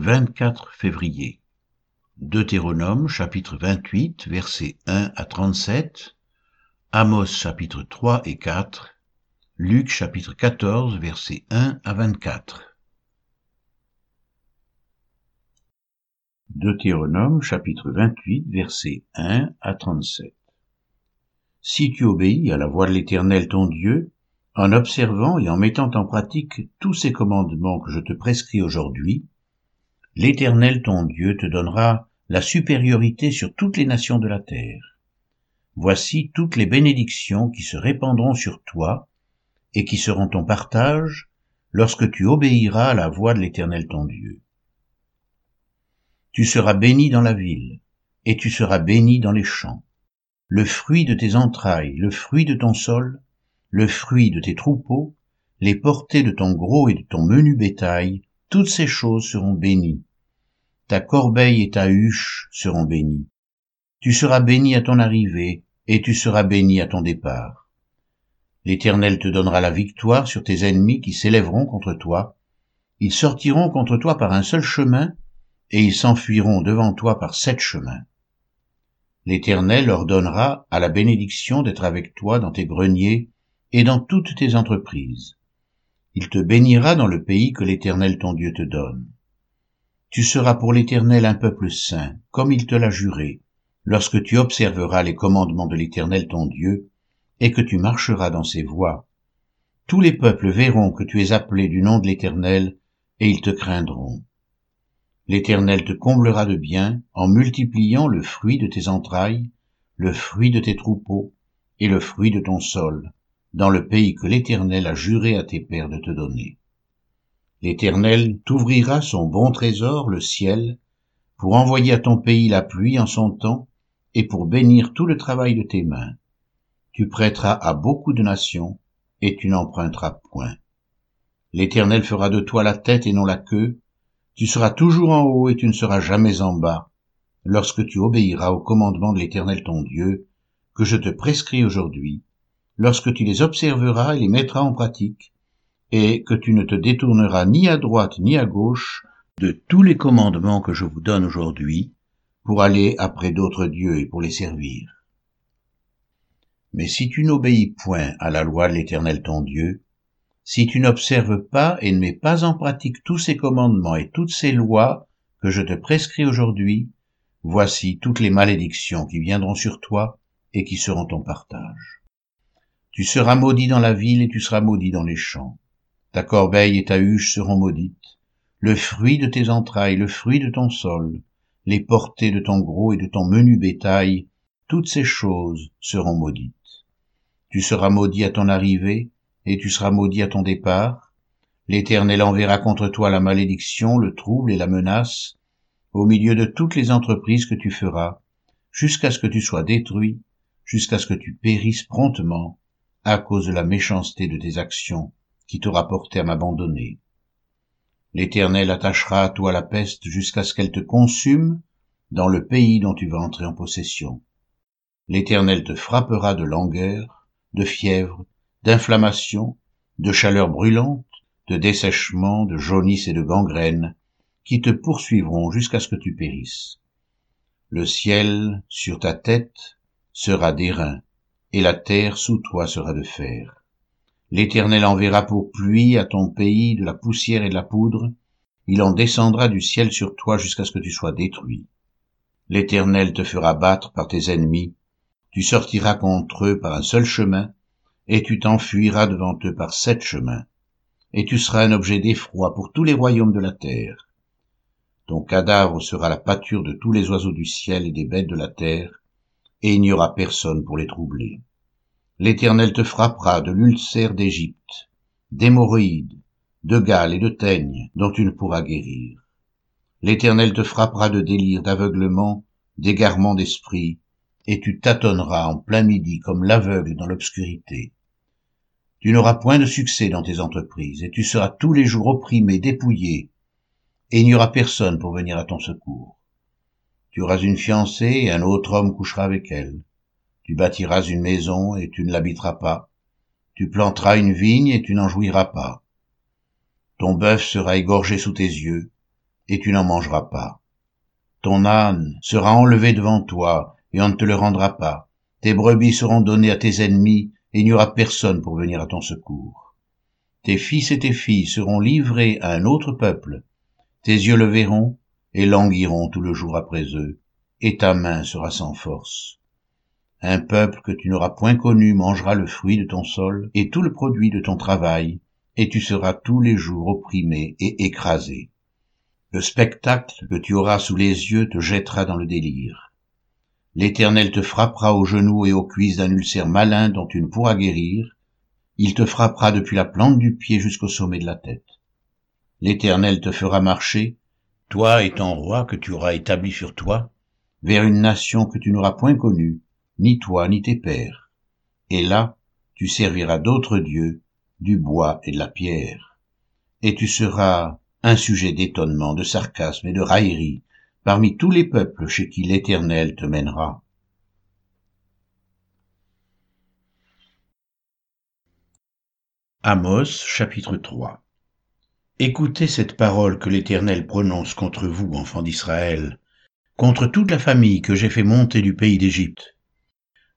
24 février. Deutéronome chapitre 28 versets 1 à 37, Amos chapitre 3 et 4, Luc chapitre 14 versets 1 à 24. Deutéronome chapitre 28 versets 1 à 37. Si tu obéis à la voix de l'Éternel ton Dieu, en observant et en mettant en pratique tous ces commandements que je te prescris aujourd'hui, l'Éternel ton Dieu te donnera la supériorité sur toutes les nations de la terre. Voici toutes les bénédictions qui se répandront sur toi et qui seront ton partage lorsque tu obéiras à la voix de l'Éternel ton Dieu. Tu seras béni dans la ville, et tu seras béni dans les champs. Le fruit de tes entrailles, le fruit de ton sol, le fruit de tes troupeaux, les portées de ton gros et de ton menu bétail, toutes ces choses seront bénies. Ta corbeille et ta huche seront bénies. Tu seras béni à ton arrivée, et tu seras béni à ton départ. L'Éternel te donnera la victoire sur tes ennemis qui s'élèveront contre toi. Ils sortiront contre toi par un seul chemin, et ils s'enfuiront devant toi par sept chemins. L'Éternel ordonnera à la bénédiction d'être avec toi dans tes greniers et dans toutes tes entreprises. Il te bénira dans le pays que l'Éternel ton Dieu te donne. Tu seras pour l'Éternel un peuple saint, comme il te l'a juré, lorsque tu observeras les commandements de l'Éternel ton Dieu, et que tu marcheras dans ses voies. Tous les peuples verront que tu es appelé du nom de l'Éternel, et ils te craindront. L'Éternel te comblera de bien en multipliant le fruit de tes entrailles, le fruit de tes troupeaux, et le fruit de ton sol, dans le pays que l'Éternel a juré à tes pères de te donner. L'Éternel t'ouvrira son bon trésor, le ciel, pour envoyer à ton pays la pluie en son temps, et pour bénir tout le travail de tes mains. Tu prêteras à beaucoup de nations, et tu n'emprunteras point. L'Éternel fera de toi la tête et non la queue, tu seras toujours en haut et tu ne seras jamais en bas, lorsque tu obéiras aux commandements de l'Éternel ton Dieu, que je te prescris aujourd'hui, lorsque tu les observeras et les mettras en pratique, et que tu ne te détourneras ni à droite ni à gauche de tous les commandements que je vous donne aujourd'hui, pour aller après d'autres dieux et pour les servir. Mais si tu n'obéis point à la loi de l'Éternel ton Dieu, si tu n'observes pas et ne mets pas en pratique tous ces commandements et toutes ces lois que je te prescris aujourd'hui, voici toutes les malédictions qui viendront sur toi et qui seront ton partage. Tu seras maudit dans la ville et tu seras maudit dans les champs. Ta corbeille et ta huche seront maudites. Le fruit de tes entrailles, le fruit de ton sol, les portées de ton gros et de ton menu bétail, toutes ces choses seront maudites. Tu seras maudit à ton arrivée, et tu seras maudit à ton départ. L'Éternel enverra contre toi la malédiction, le trouble et la menace, au milieu de toutes les entreprises que tu feras, jusqu'à ce que tu sois détruit, jusqu'à ce que tu périsses promptement, à cause de la méchanceté de tes actions qui t'aura porté à m'abandonner. L'Éternel attachera à toi la peste jusqu'à ce qu'elle te consume dans le pays dont tu vas entrer en possession. L'Éternel te frappera de langueur, de fièvre, d'inflammation, de chaleur brûlante, de dessèchement, de jaunisse et de gangrène, qui te poursuivront jusqu'à ce que tu périsses. Le ciel sur ta tête sera d'airain, et la terre sous toi sera de fer. L'Éternel enverra pour pluie à ton pays de la poussière et de la poudre, il en descendra du ciel sur toi jusqu'à ce que tu sois détruit. L'Éternel te fera battre par tes ennemis, tu sortiras contre eux par un seul chemin, et tu t'enfuiras devant eux par sept chemins, et tu seras un objet d'effroi pour tous les royaumes de la terre. Ton cadavre sera la pâture de tous les oiseaux du ciel et des bêtes de la terre, et il n'y aura personne pour les troubler. L'Éternel te frappera de l'ulcère d'Égypte, d'hémorroïdes, de gales et de teignes dont tu ne pourras guérir. L'Éternel te frappera de délire, d'aveuglement, d'égarement d'esprit, et tu tâtonneras en plein midi comme l'aveugle dans l'obscurité. Tu n'auras point de succès dans tes entreprises, et tu seras tous les jours opprimé, dépouillé, et il n'y aura personne pour venir à ton secours. Tu auras une fiancée et un autre homme couchera avec elle. Tu bâtiras une maison et tu ne l'habiteras pas. Tu planteras une vigne et tu n'en jouiras pas. Ton bœuf sera égorgé sous tes yeux, et tu n'en mangeras pas. Ton âne sera enlevé devant toi, et on ne te le rendra pas. Tes brebis seront données à tes ennemis, et il n'y aura personne pour venir à ton secours. Tes fils et tes filles seront livrés à un autre peuple. Tes yeux le verront, et languiront tout le jour après eux, et ta main sera sans force. Un peuple que tu n'auras point connu mangera le fruit de ton sol, et tout le produit de ton travail, et tu seras tous les jours opprimé et écrasé. Le spectacle que tu auras sous les yeux te jettera dans le délire. L'Éternel te frappera aux genoux et aux cuisses d'un ulcère malin dont tu ne pourras guérir. Il te frappera depuis la plante du pied jusqu'au sommet de la tête. L'Éternel te fera marcher, toi et ton roi que tu auras établi sur toi, vers une nation que tu n'auras point connue, ni toi ni tes pères. Et là, tu serviras d'autres dieux, du bois et de la pierre. Et tu seras un sujet d'étonnement, de sarcasme et de raillerie, parmi tous les peuples chez qui l'Éternel te mènera. Amos chapitre 3 Écoutez cette parole que l'Éternel prononce contre vous, enfants d'Israël, contre toute la famille que j'ai fait monter du pays d'Égypte.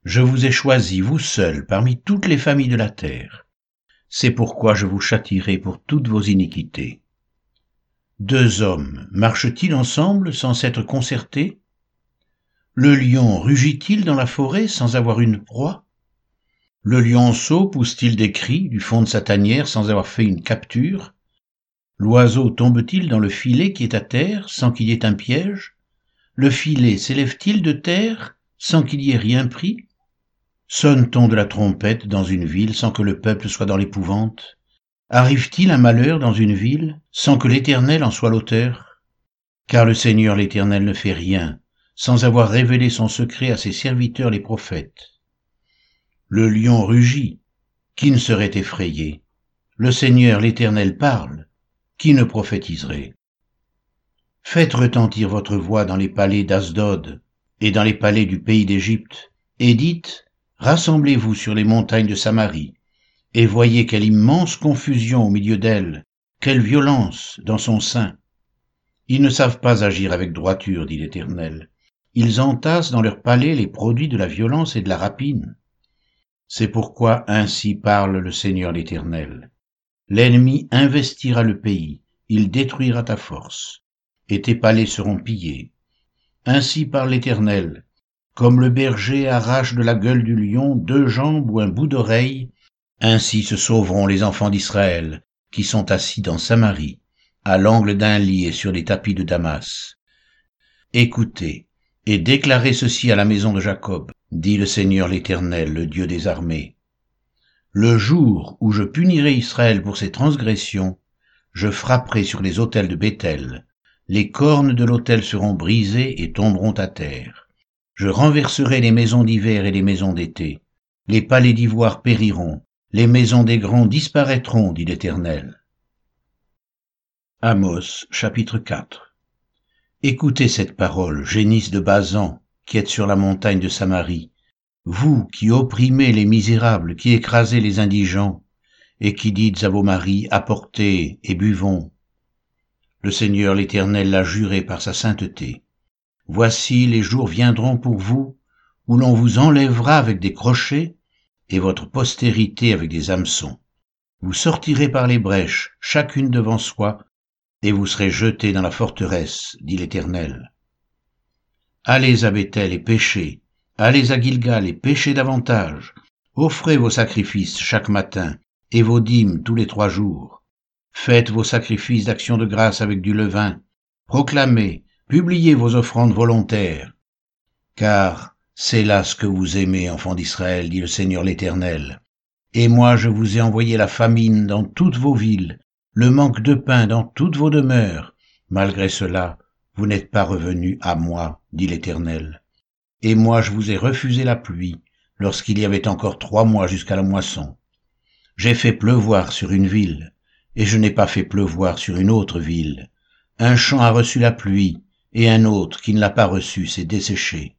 Je vous ai choisi, vous seuls, parmi toutes les familles de la terre. C'est pourquoi je vous châtirai pour toutes vos iniquités. Deux hommes marchent-ils ensemble sans s'être concertés? Le lion rugit-il dans la forêt sans avoir une proie? Le lionceau pousse-t-il des cris du fond de sa tanière sans avoir fait une capture? L'oiseau tombe-t-il dans le filet qui est à terre sans qu'il y ait un piège? Le filet s'élève-t-il de terre sans qu'il y ait rien pris? Sonne-t-on de la trompette dans une ville sans que le peuple soit dans l'épouvante? Arrive-t-il un malheur dans une ville sans que l'Éternel en soit l'auteur? Car le Seigneur l'Éternel ne fait rien sans avoir révélé son secret à ses serviteurs les prophètes. Le lion rugit, qui ne serait effrayé? Le Seigneur l'Éternel parle, qui ne prophétiserait? Faites retentir votre voix dans les palais d'Asdod et dans les palais du pays d'Égypte, et dites, Rassemblez-vous sur les montagnes de Samarie, et voyez quelle immense confusion au milieu d'elle, quelle violence dans son sein. Ils ne savent pas agir avec droiture, dit l'Éternel. Ils entassent dans leur palais les produits de la violence et de la rapine. C'est pourquoi ainsi parle le Seigneur l'Éternel. L'ennemi investira le pays, il détruira ta force, et tes palais seront pillés. Ainsi parle l'Éternel. Comme le berger arrache de la gueule du lion deux jambes ou un bout d'oreille, ainsi se sauveront les enfants d'Israël, qui sont assis dans Samarie, à l'angle d'un lit et sur les tapis de Damas. Écoutez, et déclarez ceci à la maison de Jacob, dit le Seigneur l'Éternel, le Dieu des armées. Le jour où je punirai Israël pour ses transgressions, je frapperai sur les autels de Béthel, les cornes de l'autel seront brisées et tomberont à terre. Je renverserai les maisons d'hiver et les maisons d'été. Les palais d'ivoire périront, les maisons des grands disparaîtront, dit l'Éternel. Amos chapitre 4 Écoutez cette parole, génisse de Bazan, qui êtes sur la montagne de Samarie, vous qui opprimez les misérables, qui écrasez les indigents, et qui dites à vos maris, apportez et buvons. Le Seigneur l'Éternel l'a juré par sa sainteté. Voici les jours viendront pour vous, où l'on vous enlèvera avec des crochets, et votre postérité avec des hameçons. Vous sortirez par les brèches, chacune devant soi, et vous serez jetés dans la forteresse, dit l'Éternel. Allez à Bethel et péchez, allez à Gilgal et péchez davantage, offrez vos sacrifices chaque matin, et vos dîmes tous les trois jours. Faites vos sacrifices d'action de grâce avec du levain, proclamez, publiez vos offrandes volontaires, car c'est là ce que vous aimez, enfants d'Israël, dit le Seigneur l'Éternel. Et moi je vous ai envoyé la famine dans toutes vos villes, le manque de pain dans toutes vos demeures. Malgré cela, vous n'êtes pas revenus à moi, dit l'Éternel. Et moi je vous ai refusé la pluie, lorsqu'il y avait encore trois mois jusqu'à la moisson. J'ai fait pleuvoir sur une ville, et je n'ai pas fait pleuvoir sur une autre ville. Un champ a reçu la pluie, et un autre qui ne l'a pas reçue s'est desséché.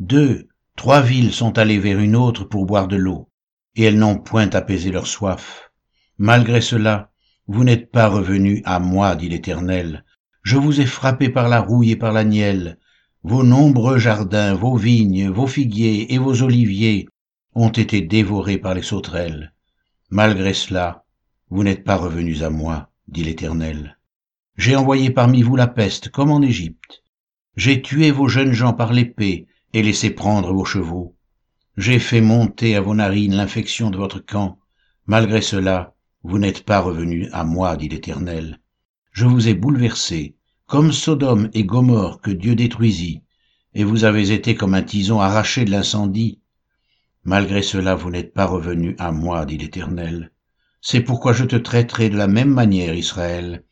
Deux, trois villes sont allées vers une autre pour boire de l'eau, et elles n'ont point apaisé leur soif. Malgré cela, vous n'êtes pas revenus à moi, dit l'Éternel. Je vous ai frappé par la rouille et par la nielle. Vos nombreux jardins, vos vignes, vos figuiers et vos oliviers ont été dévorés par les sauterelles. Malgré cela, vous n'êtes pas revenus à moi, dit l'Éternel. J'ai envoyé parmi vous la peste, comme en Égypte. J'ai tué vos jeunes gens par l'épée et laissé prendre vos chevaux. J'ai fait monter à vos narines l'infection de votre camp. Malgré cela, vous n'êtes pas revenus à moi, dit l'Éternel. Je vous ai bouleversés, comme Sodome et Gomorre que Dieu détruisit, et vous avez été comme un tison arraché de l'incendie. Malgré cela, vous n'êtes pas revenus à moi, dit l'Éternel. C'est pourquoi je te traiterai de la même manière, Israël.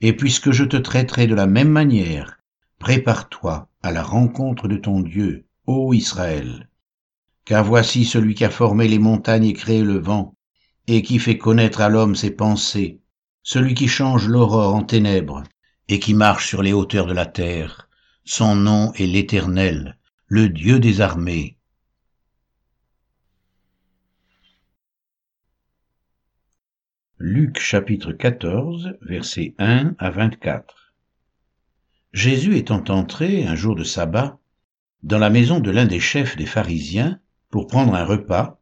Et puisque je te traiterai de la même manière, prépare-toi à la rencontre de ton Dieu, ô Israël. Car voici celui qui a formé les montagnes et créé le vent, et qui fait connaître à l'homme ses pensées, celui qui change l'aurore en ténèbres, et qui marche sur les hauteurs de la terre. Son nom est l'Éternel, le Dieu des armées. Luc chapitre 14, versets 1 à 24 Jésus étant entré, un jour de sabbat, dans la maison de l'un des chefs des pharisiens, pour prendre un repas,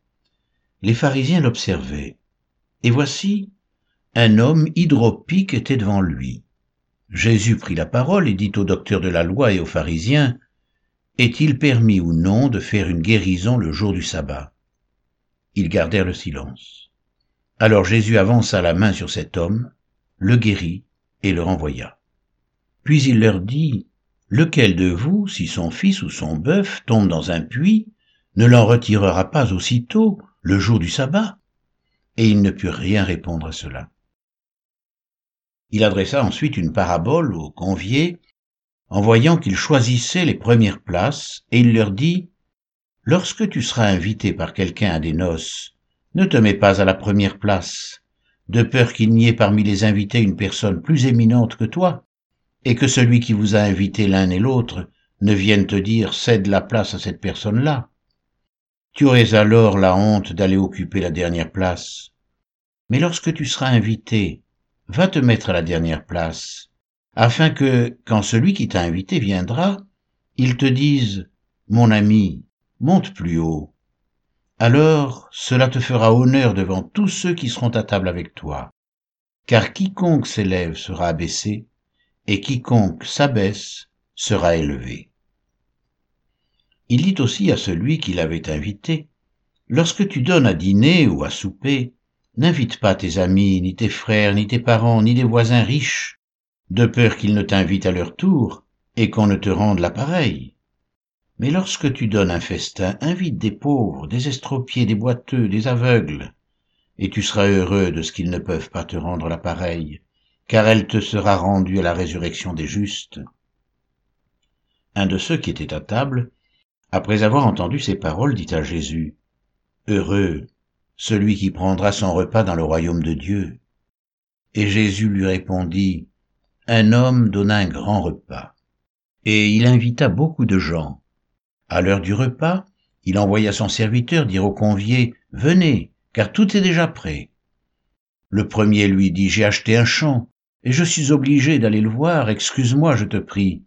les pharisiens l'observaient. Et voici, un homme hydropique était devant lui. Jésus prit la parole et dit au docteur de la loi et aux pharisiens, Est-il permis ou non de faire une guérison le jour du sabbat? Ils gardèrent le silence. Alors Jésus avança la main sur cet homme, le guérit et le renvoya. Puis il leur dit, Lequel de vous, si son fils ou son bœuf tombe dans un puits, ne l'en retirera pas aussitôt le jour du sabbat? Et ils ne purent rien répondre à cela. Il adressa ensuite une parabole aux conviés, en voyant qu'ils choisissaient les premières places, et il leur dit, Lorsque tu seras invité par quelqu'un à des noces, ne te mets pas à la première place, de peur qu'il n'y ait parmi les invités une personne plus éminente que toi, et que celui qui vous a invité l'un et l'autre ne vienne te dire cède la place à cette personne-là. Tu aurais alors la honte d'aller occuper la dernière place. Mais lorsque tu seras invité, va te mettre à la dernière place, afin que, quand celui qui t'a invité viendra, il te dise, Mon ami, monte plus haut. Alors cela te fera honneur devant tous ceux qui seront à table avec toi. Car quiconque s'élève sera abaissé, et quiconque s'abaisse sera élevé. Il dit aussi à celui qui l'avait invité, Lorsque tu donnes à dîner ou à souper, N'invite pas tes amis, ni tes frères, ni tes parents, ni des voisins riches, de peur qu'ils ne t'invitent à leur tour, et qu'on ne te rende l'appareil. Mais lorsque tu donnes un festin, invite des pauvres, des estropiés, des boiteux, des aveugles, et tu seras heureux de ce qu'ils ne peuvent pas te rendre l'appareil, car elle te sera rendue à la résurrection des justes. Un de ceux qui étaient à table, après avoir entendu ces paroles, dit à Jésus, Heureux celui qui prendra son repas dans le royaume de Dieu. Et Jésus lui répondit, Un homme donna un grand repas, et il invita beaucoup de gens. À l'heure du repas, il envoya son serviteur dire aux conviés, Venez, car tout est déjà prêt. Le premier lui dit, J'ai acheté un champ, et je suis obligé d'aller le voir, excuse-moi, je te prie.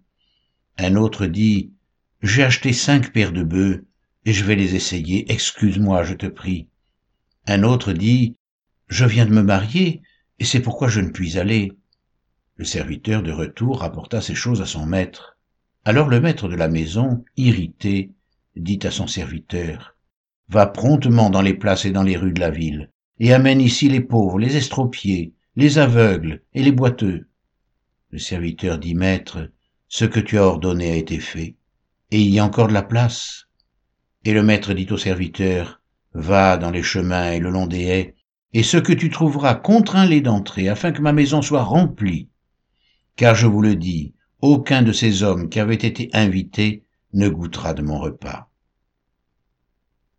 Un autre dit, J'ai acheté cinq paires de bœufs, et je vais les essayer, excuse-moi, je te prie. Un autre dit, Je viens de me marier, et c'est pourquoi je ne puis aller. Le serviteur de retour rapporta ces choses à son maître. Alors le maître de la maison, irrité, dit à son serviteur, Va promptement dans les places et dans les rues de la ville, et amène ici les pauvres, les estropiés, les aveugles et les boiteux. Le serviteur dit, Maître, ce que tu as ordonné a été fait, et il y a encore de la place. Et le maître dit au serviteur, Va dans les chemins et le long des haies, et ce que tu trouveras, contrains-les d'entrer, afin que ma maison soit remplie. Car je vous le dis, aucun de ces hommes qui avaient été invités ne goûtera de mon repas.